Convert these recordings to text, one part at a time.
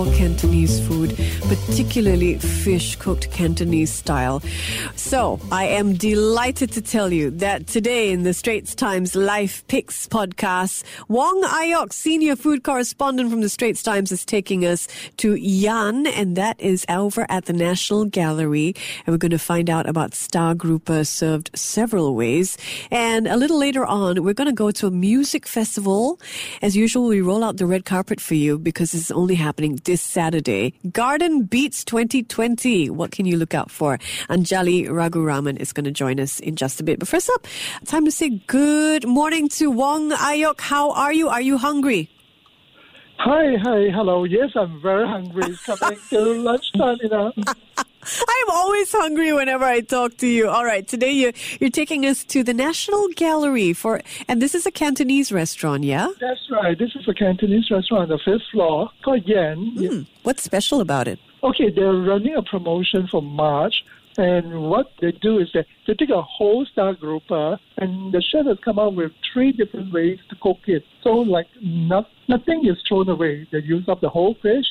Adore Cantonese food, particularly fish cooked Cantonese style. So I am delighted to tell you that today in the Straits Times Life Picks podcast, Wong Ayok, senior food correspondent from the Straits Times, is taking us to Yan, and that is over at the National Gallery. And we're going to find out about star grouper served several ways. And a little later on, we're going to go to a music festival. As usual, we roll out the red carpet for you because it's only happening this Saturday. Garden Beats 2020. What can you look out for? Anjali Raguraman is going to join us in just a bit. But first up, time to say good morning to Wong Ayok. How are you? Are you hungry? Hi, hi, hello. Yes, I'm very hungry. It's coming to lunchtime, you know. I'm always hungry whenever I talk to you. All right, today you you're taking us to the National Gallery for, and this is a Cantonese restaurant, yeah? That's right. This is a Cantonese restaurant on the fifth floor called Yan. Hmm. What's special about it? Okay, they're running a promotion for March. And what they do is that they take a whole star grouper and the chef has come up with three different ways to cook it. So like not, nothing is thrown away. They use up the whole fish,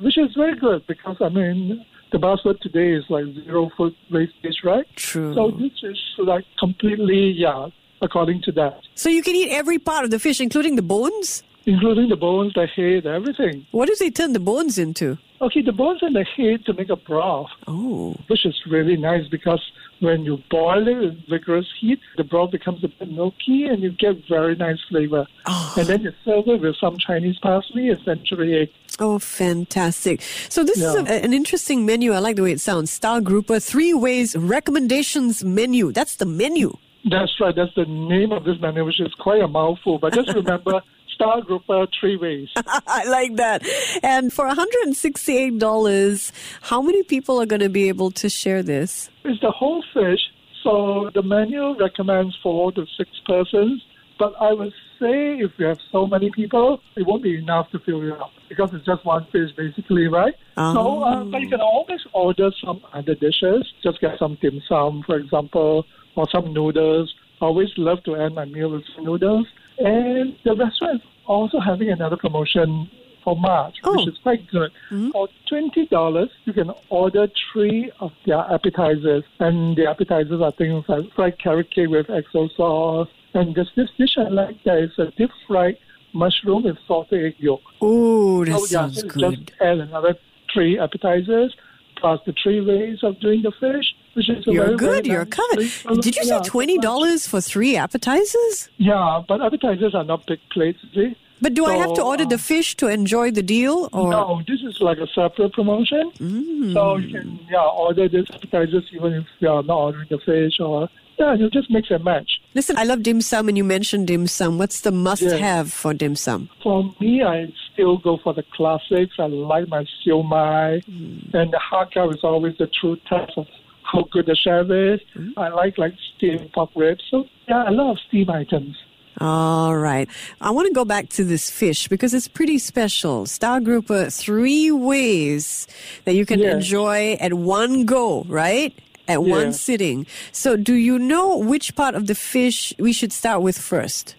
which is very good because I mean the buzzword today is like zero food wastage, right? True. So this is like completely yeah, according to that. So you can eat every part of the fish, including the bones? Including the bones, the head, everything. What do they turn the bones into? Okay, the bones and the head to make a broth. Oh. which is really nice because when you boil it with vigorous heat, the broth becomes a bit milky and you get very nice flavor. Ah. And then you serve it with some Chinese parsley and century egg. Oh, fantastic. So this is a, an interesting menu. I like the way it sounds. Star Grouper, three ways recommendations menu. That's the menu. That's right, that's the name of this menu, which is quite a mouthful. But just remember, Star Grouper three ways. I like that. And for $168, how many people are going to be able to share this? It's the whole fish, so the menu recommends four to six persons. But I would say if you have so many people, it won't be enough to fill you up because it's just one fish basically, right? So, uh, but you can always order some other dishes. Just get some dim sum, for example, or some noodles. I always love to end my meal with noodles. And the restaurant is also having another promotion for March, Oh. which is quite good. For twenty dollars, you can order three of their appetizers, and the appetizers are things like fried carrot cake with XO sauce, and there's this dish I like that is a deep fried mushroom with salted egg yolk. Oh, that So, yeah, sounds so good. Just add another three appetizers plus the three ways of doing the fish, which is You're very, good. very You're nice covered. Did you say twenty dollars for three appetizers? Yeah, but appetizers are not big plates, see. But do I have to So, order the uh, fish to enjoy the deal, or No, this is like a separate promotion. Mm. So you can yeah order this appetizers even if you are not ordering the fish or yeah you just mix and match. Listen? I love dim sum, and you mentioned dim sum. What's the must-have for dim sum? For me, I still go for the classics. I like my siu mai, hmm. and the gow is always the true test of how good the chef is. Hmm. I like like steamed pork ribs. So yeah, a lot of steam items. All right. I want to go back to this fish because it's pretty special. Star Grouper, three ways that you can Yes. enjoy at one go, right? At one sitting. So, do you know which part of the fish we should start with first?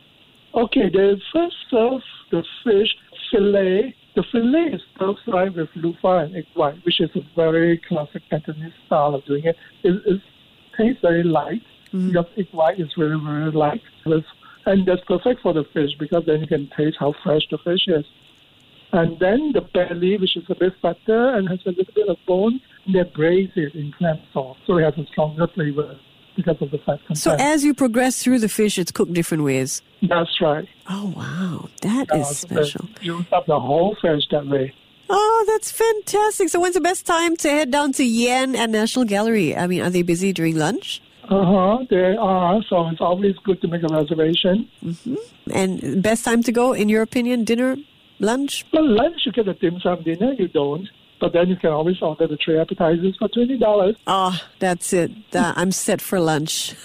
Okay, the first serve the fish fillet. The fillet is fried with loofah and egg white, which is a very classic Cantonese style of doing it. It, it tastes very light mm-hmm. because egg white is very, very light. And that's perfect for the fish because then you can taste how fresh the fish is. And then the belly, which is a bit fatter and has a little bit of bone, they braise it in clam sauce. So it has a stronger flavor because of the fat content. So, as you progress through the fish, it's cooked different ways. That's right. Oh, wow. That Uh, is special. Use up the whole fish that way. Oh, that's fantastic. So, when's the best time to head down to Yan at National Gallery? I mean, are they busy during lunch? Uh huh. They are. So it's always good to make a reservation. Mm-hmm. And best time to go, in your opinion, dinner, lunch? Well, lunch you get a dim sum dinner. You don't. But then you can always order the three appetizers for twenty dollars. Oh, that's it. I'm set for lunch.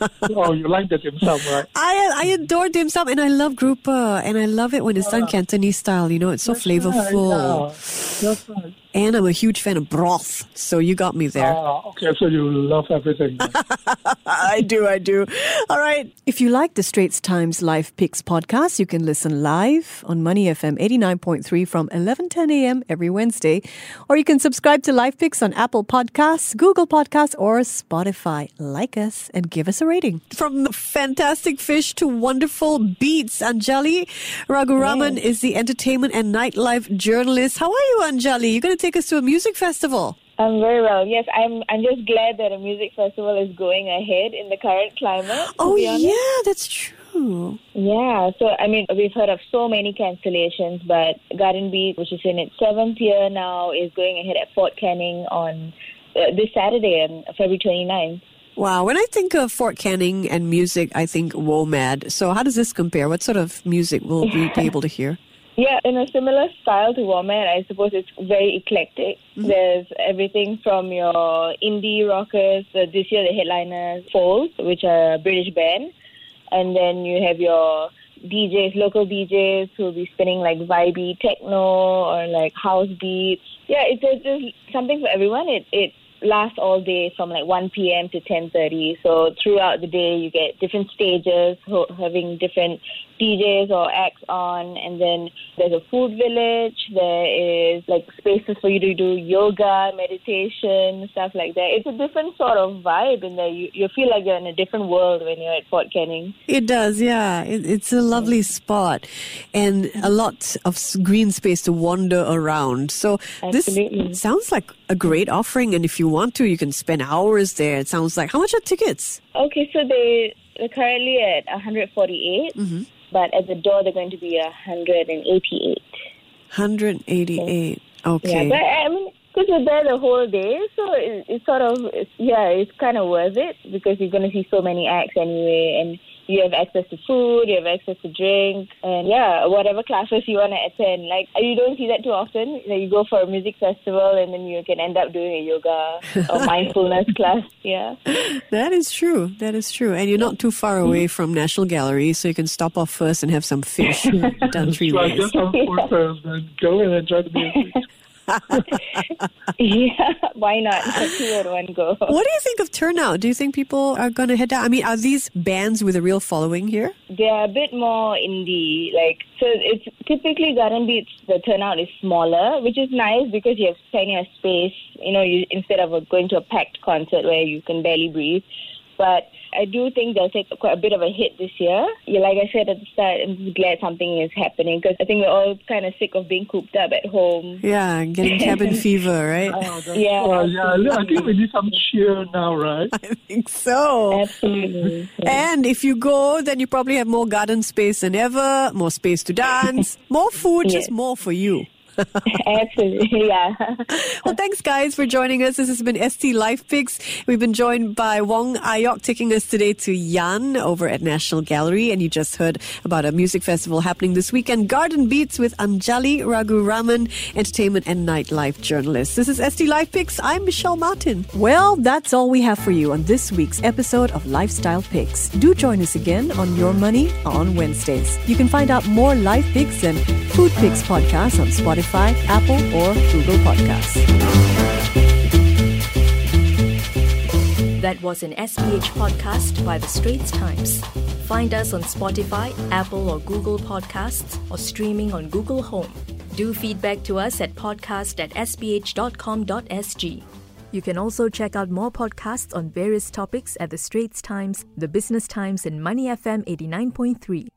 oh, you like the dim sum, right? I I adore dim sum and I love grouper and I love it when it's done ah. Cantonese style. You know, it's so flavorful. Yeah, that's right. And I'm a huge fan of broth, so you got me there. Ah, okay, so you love everything. I do, I do. All right. If you like the Straits Times Life Picks podcast, you can listen live on Money FM 89.3 from 11:10 a.m. every Wednesday, or you can subscribe to Life Picks on Apple Podcasts, Google Podcasts, or Spotify. Like us and give us a rating. From the fantastic fish to wonderful beats, Anjali Raguraman is the entertainment and nightlife journalist. How are you, Anjali? You're going to take us to a music festival. I'm very well. Yes, I'm. I'm just glad that a music festival is going ahead in the current climate. Oh, yeah, that's true. Yeah. So I mean, we've heard of so many cancellations, but Garden Beat, which is in its seventh year now, is going ahead at Fort Canning on uh, this Saturday, on February 29th. Wow, when I think of Fort Canning and music, I think WOMAD. So, how does this compare? What sort of music will we be able to hear? Yeah, in a similar style to WOMAD, I suppose it's very eclectic. There's everything from your indie rockers. Uh, this year, the headliners, Foals, which are a British band, and then you have your DJs, local DJs who will be spinning like vibey techno or like house beats. Yeah, it's, it's just something for everyone. It it lasts all day from like 1 p.m. to 10:30. So throughout the day, you get different stages ho- having different DJs or acts on, and then there's a food village. There is like spaces for you to do yoga, meditation, stuff like that. It's a different sort of vibe in there. You you feel like you're in a different world when you're at Fort Canning. It does, yeah. It, it's a lovely spot and a lot of green space to wander around. So, Absolutely. this sounds like a great offering. And if you want to, you can spend hours there. It sounds like, how much are tickets? Okay, so they they're currently at 148, but at the door they're going to be 188. 188. Okay. Yeah, but I mean, because you're there the whole day, so it, it's sort of it's, yeah, it's kind of worth it because you're going to see so many acts anyway, and you have access to food, you have access to drink, and yeah, whatever classes you want to attend. Like uh, you don't see that too often. Like, you go for a music festival, and then you can end up doing a yoga or mindfulness class. Yeah. That is true. That is true. And you're not too far mm-hmm. away from National Gallery, so you can stop off first and have some fish done three so I ways. get some food first, then go and enjoy the music. yeah, why not? Two one go. What do you think of turnout? Do you think people are going to head out? I mean, are these bands with a real following here? They're a bit more indie. Like so, it's typically garden beats. The turnout is smaller, which is nice because you have plenty of space. You know, you instead of going to a packed concert where you can barely breathe. But I do think they'll take quite a bit of a hit this year. Yeah, like I said at the start, I'm just glad something is happening because I think we're all kind of sick of being cooped up at home. Yeah, getting cabin fever, right? Oh, Yeah, uh, yeah, I think we need some cheer now, right? I think so. Absolutely. Yeah. And if you go, then you probably have more garden space than ever, more space to dance, more food, just more for you. Absolutely. Yeah. Well, thanks, guys, for joining us. This has been ST Life Picks. We've been joined by Wong Ayok taking us today to Yan over at National Gallery. And you just heard about a music festival happening this weekend, Garden Beats with Anjali Raguraman, entertainment and nightlife journalist. This is ST Life Picks. I'm Michelle Martin. Well, that's all we have for you on this week's episode of Lifestyle Picks. Do join us again on Your Money on Wednesdays. You can find out more life picks and food picks podcasts on Spotify, Apple, or Google Podcasts. That was an SPH podcast by The Straits Times. Find us on Spotify, Apple or Google Podcasts, or streaming on Google Home. Do feedback to us at podcast at sph.com.sg. You can also check out more podcasts on various topics at The Straits Times, The Business Times, and Money FM 89.3.